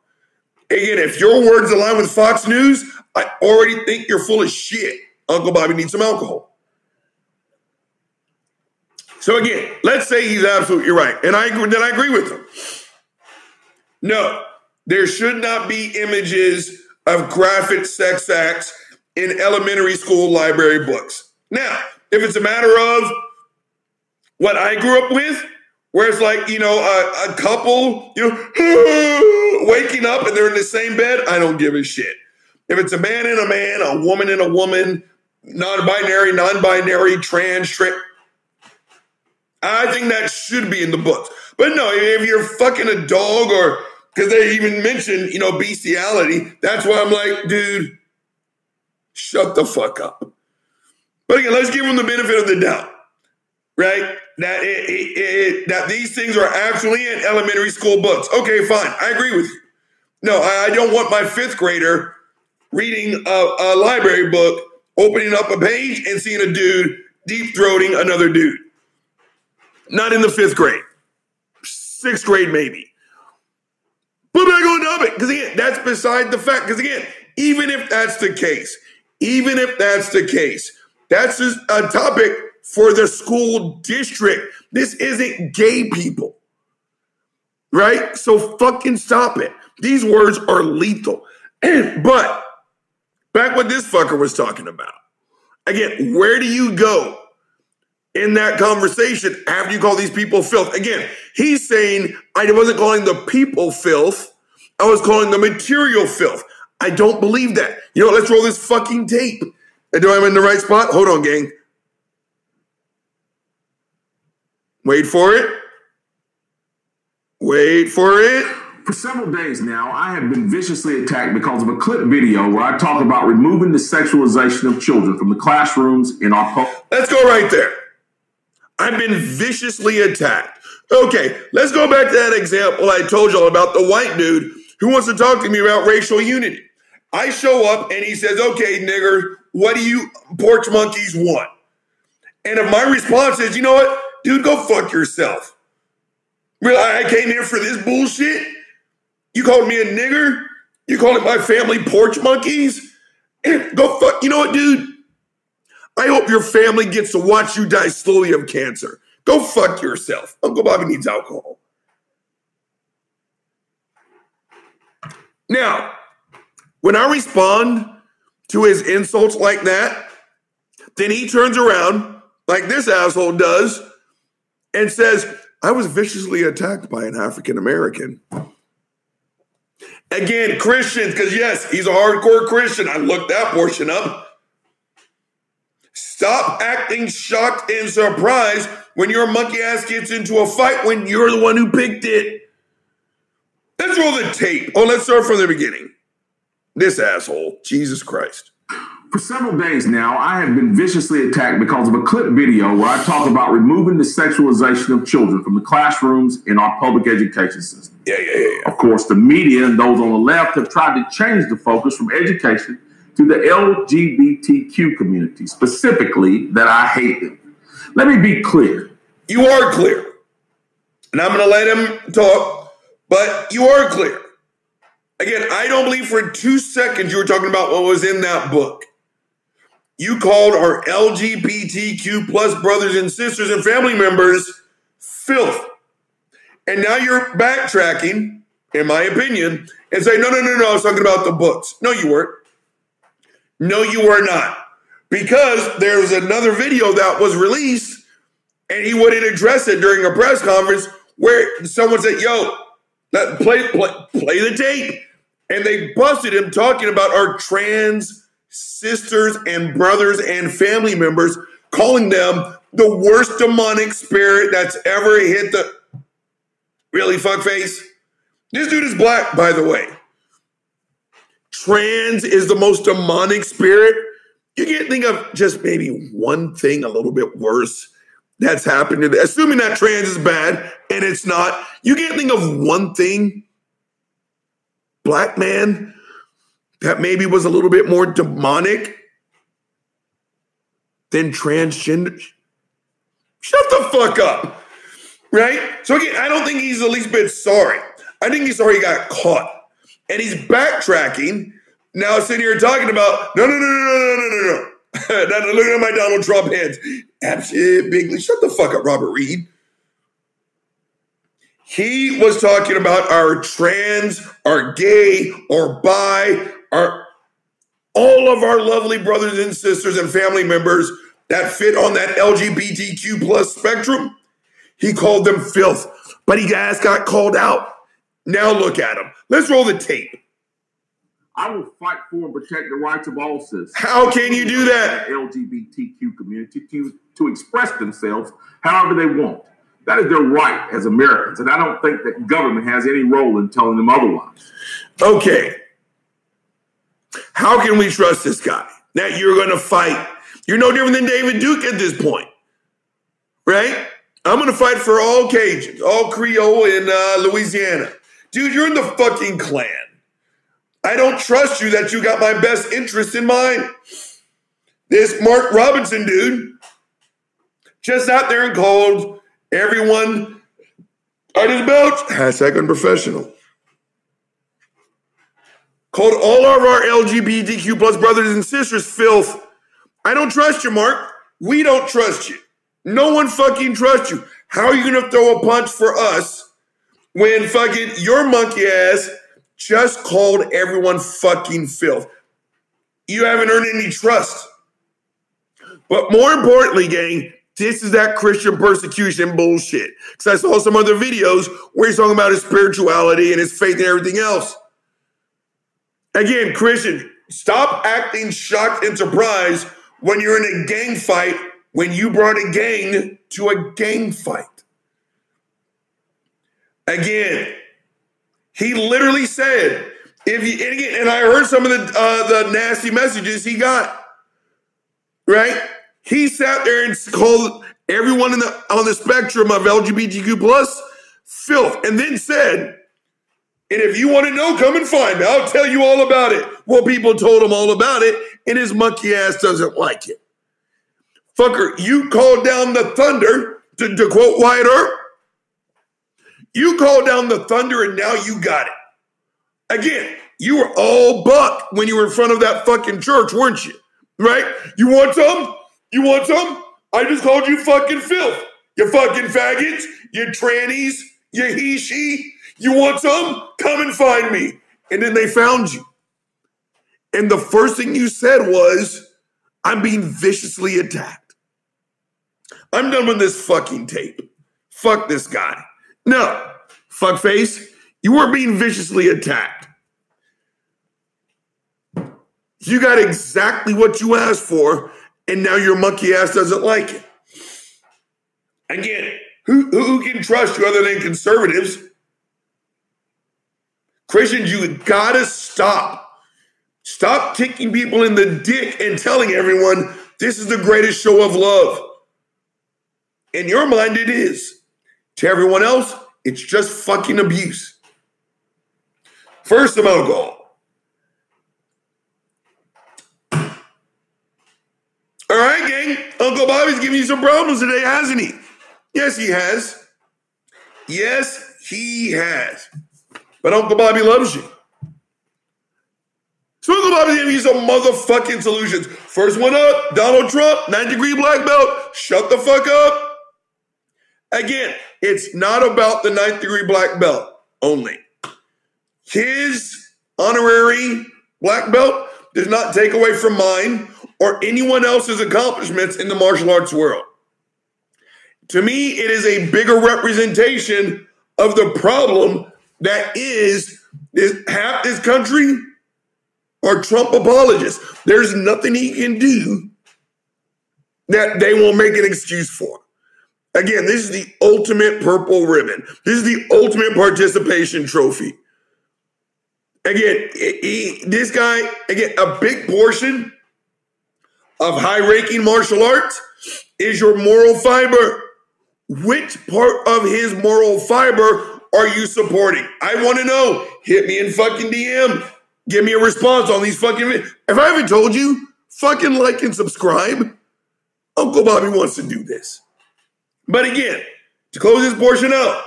Again, if your words align with Fox News, I already think you're full of shit. Uncle Bobby needs some alcohol. So again, let's say he's absolutely right, and I. Then I agree with him. No, there should not be images of graphic sex acts in elementary school library books. Now, if it's a matter of what I grew up with, where it's like, you know, a, a couple, you know, [laughs] waking up and they're in the same bed, I don't give a shit. If it's a man and a man, a woman and a woman, non binary, non binary, trans, trans, I think that should be in the books. But no, if you're fucking a dog or because they even mentioned, you know, bestiality, that's why I'm like, dude, shut the fuck up. But again, let's give them the benefit of the doubt, right? That it, it, it, that these things are actually in elementary school books. Okay, fine, I agree with you. No, I, I don't want my fifth grader reading a, a library book, opening up a page and seeing a dude deep throating another dude. Not in the fifth grade, sixth grade maybe. But back on topic, because again, that's beside the fact. Because again, even if that's the case, even if that's the case, that's just a topic for the school district. This isn't gay people. Right? So fucking stop it. These words are lethal. [clears throat] but back what this fucker was talking about. Again, where do you go in that conversation after you call these people filth? Again, he's saying I wasn't calling the people filth, I was calling the material filth. I don't believe that. You know, let's roll this fucking tape. Do I'm in the right spot? Hold on, gang. Wait for it. Wait for it. For several days now, I have been viciously attacked because of a clip video where I talk about removing the sexualization of children from the classrooms in our public. Let's go right there. I've been viciously attacked. Okay, let's go back to that example I told y'all about the white dude who wants to talk to me about racial unity. I show up and he says, okay, nigger, what do you porch monkeys want? And if my response is, you know what, dude, go fuck yourself. Really, I came here for this bullshit. You called me a nigger. You calling my family porch monkeys. Go fuck. You know what, dude? I hope your family gets to watch you die slowly of cancer. Go fuck yourself. Uncle Bobby needs alcohol. Now, when I respond to his insults like that, then he turns around like this asshole does and says, I was viciously attacked by an African American. Again, Christians, because yes, he's a hardcore Christian. I looked that portion up. Stop acting shocked and surprised when your monkey ass gets into a fight when you're the one who picked it. Let's roll the tape. Oh, let's start from the beginning. This asshole, Jesus Christ. For several days now, I have been viciously attacked because of a clip video where I talk about removing the sexualization of children from the classrooms in our public education system. Yeah, yeah, yeah. Of course, the media and those on the left have tried to change the focus from education to the LGBTQ community, specifically that I hate them. Let me be clear. You are clear. And I'm going to let him talk, but you are clear. Again, I don't believe for two seconds you were talking about what was in that book. You called our LGBTQ plus brothers and sisters and family members filth. And now you're backtracking, in my opinion, and say, no, no, no, no, I was talking about the books. No, you weren't. No, you were not. Because there was another video that was released and he wouldn't address it during a press conference where someone said, yo, play, play, play the tape. And they busted him talking about our trans sisters and brothers and family members, calling them the worst demonic spirit that's ever hit the. Really, fuckface? This dude is black, by the way. Trans is the most demonic spirit. You can't think of just maybe one thing a little bit worse that's happened to. Assuming that trans is bad and it's not, you can't think of one thing, black man, that maybe was a little bit more demonic than transgender. Shut the fuck up. Right? So again, I don't think he's the least bit sorry. I think he's sorry he got caught. And he's backtracking. Now sitting here talking about, no, no, no, no, no, no, no, no. Now, [laughs] Looking at my Donald Trump hands. Absolutely. Shut the fuck up, Robert Reed. He was talking about our trans, our gay, our bi, our all of our lovely brothers and sisters and family members that fit on that LGBTQ plus spectrum. He called them filth, but he guys got called out. Now look at him. Let's roll the tape. I will fight for and protect the rights of all citizens. How can you do that? LGBTQ community to, to express themselves however they want. That is their right as Americans, and I don't think that government has any role in telling them otherwise. Okay. How can we trust this guy that you're going to fight? You're no different than David Duke at this point, right? I'm going to fight for all Cajuns, all Creole in uh, Louisiana. Dude, you're in the fucking Klan. I don't trust you that you got my best interest in mind. This Mark Robinson dude just out there and called everyone on his belt hashtag unprofessional. Called all of our LGBTQ plus brothers and sisters filth. I don't trust you, Mark. We don't trust you. No one fucking trusts you. How are you gonna throw a punch for us when fucking your monkey ass just called everyone fucking filth? You haven't earned any trust. But more importantly, gang, this is that Christian persecution bullshit. Because I saw some other videos where he's talking about his spirituality and his faith and everything else. Again, Christian, stop acting shocked and surprised when you're in a gang fight when you brought a gang to a gang fight. Again, he literally said, if you and again, and I heard some of the uh, the nasty messages he got, right? He sat there and called everyone in the on the spectrum of LGBTQ plus filth, and then said, and if you want to know, come and find me. I'll tell you all about it. Well, people told him all about it, and his monkey ass doesn't like it. Fucker, you called down the thunder, to, to quote Wyatt Earp. You called down the thunder, and now you got it. Again, you were all buck when you were in front of that fucking church, weren't you? Right? You want some? You want some? I just called you fucking filth. You fucking faggots, you trannies, you he, she. You want some? Come and find me. And then they found you. And the first thing you said was, I'm being viciously attacked. I'm done with this fucking tape. Fuck this guy. No, fuckface, you were being viciously attacked. You got exactly what you asked for, and now your monkey ass doesn't like it. Again, who, who can trust you other than conservatives? Christians, you gotta stop. Stop kicking people in the dick and telling everyone this is the greatest show of love. In your mind, it is. To everyone else, it's just fucking abuse. First of alcohol. All right, gang. Uncle Bobby's giving you some problems today, hasn't he? Yes, he has. Yes, he has. But Uncle Bobby loves you. So Uncle Bobby's giving you some motherfucking solutions. First one up, Donald Trump, nine degree black belt. Shut the fuck up. Again, it's not about the ninth degree black belt only. His honorary black belt does not take away from mine or anyone else's accomplishments in the martial arts world. To me, it is a bigger representation of the problem that is this, half this country are Trump apologists. There's nothing he can do that they won't make an excuse for. Again, this is the ultimate purple ribbon. This is the ultimate participation trophy. Again, he, this guy, again, a big portion of high ranking martial arts is your moral fiber. Which part of his moral fiber are you supporting? I want to know. Hit me in fucking DM. Give me a response on these fucking. If I haven't told you, fucking like and subscribe. Uncle Bobby wants to do this. But again, to close this portion out,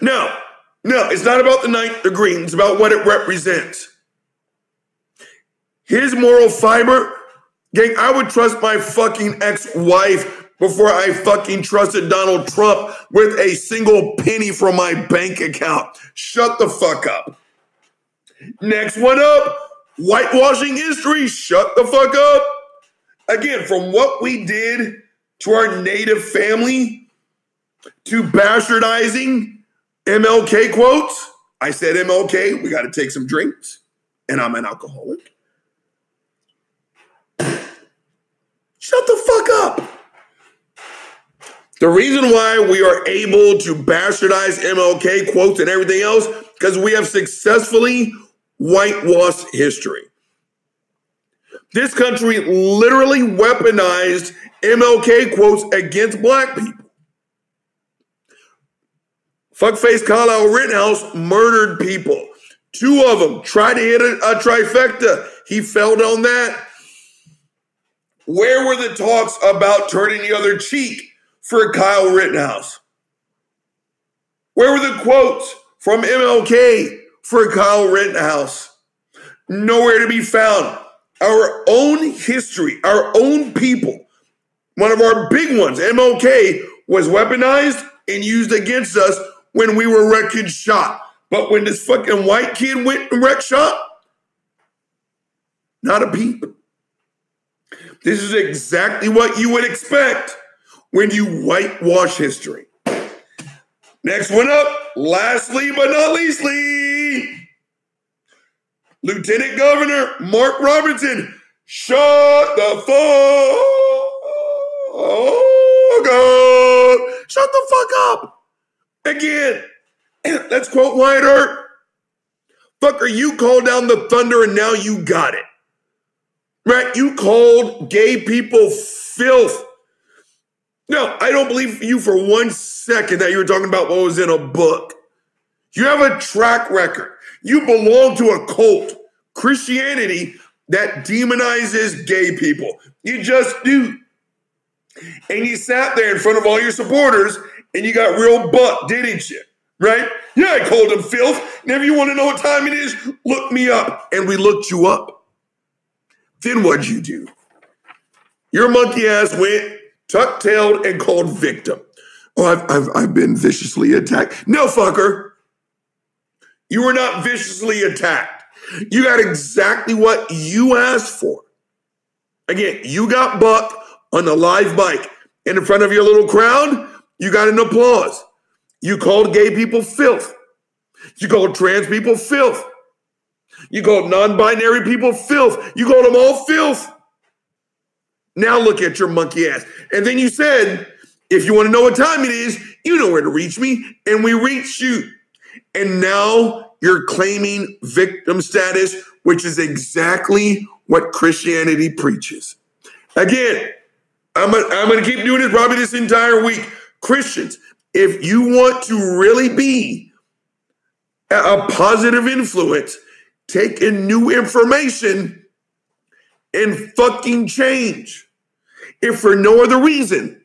no, no, it's not about the ninth degree. It's about what it represents. his moral fiber, gang, I would trust my fucking ex-wife before I fucking trusted Donald Trump with a single penny from my bank account. Shut the fuck up. Next one up, whitewashing history. Shut the fuck up. Again, from what we did to our native family to bastardizing MLK quotes. I said MLK, we got to take some drinks, and I'm an alcoholic. Shut the fuck up. The reason why we are able to bastardize MLK quotes and everything else, because we have successfully whitewashed history. This country literally weaponized MLK quotes against black people. Fuckface Kyle Rittenhouse murdered people. Two of them tried to hit a, a trifecta. He failed on that. Where were the talks about turning the other cheek for Kyle Rittenhouse? Where were the quotes from MLK for Kyle Rittenhouse? Nowhere to be found. Our own history, our own people, one of our big ones, MLK, was weaponized and used against us when we were wrecking shot. But when this fucking white kid went and wrecked shop, not a peep. This is exactly what you would expect when you whitewash history. Next one up, lastly but not leastly, Lieutenant Governor Mark Robertson. Shut the fuck up. Shut the fuck up. Again, [clears throat] let's quote Wyatt Earp. Fucker, you called down the thunder and now you got it. Right? You called gay people filth. No, I don't believe you for one second that you were talking about what was in a book. You have a track record. You belong to a cult, Christianity, that demonizes gay people. You just do. And you sat there in front of all your supporters and you got real butt, didn't you? Right? Yeah, I called him filth. And if you want to know what time it is, look me up. And we looked you up. Then what'd you do? Your monkey ass went tuck tailed and called victim. Oh, I've, I've, I've been viciously attacked. No, fucker. You were not viciously attacked. You got exactly what you asked for. Again, you got bucked on the live bike in front of your little crowd. You got an applause. You called gay people filth. You called trans people filth. You called non binary people filth. You called them all filth. Now look at your monkey ass. And then you said, if you want to know what time it is, you know where to reach me. And we reached you. And now you're claiming victim status, which is exactly what Christianity preaches. Again, I'm I'm gonna keep doing this probably this entire week. Christians, if you want to really be a positive influence, take in new information and fucking change. If for no other reason,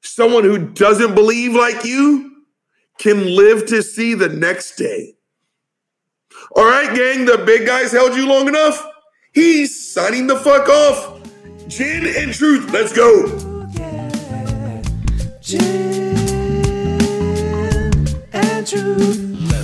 someone who doesn't believe like you can live to see the next day. All right, gang, the big guys held you long enough. He's signing the fuck off. Gin and truth, let's go. Gin and truth.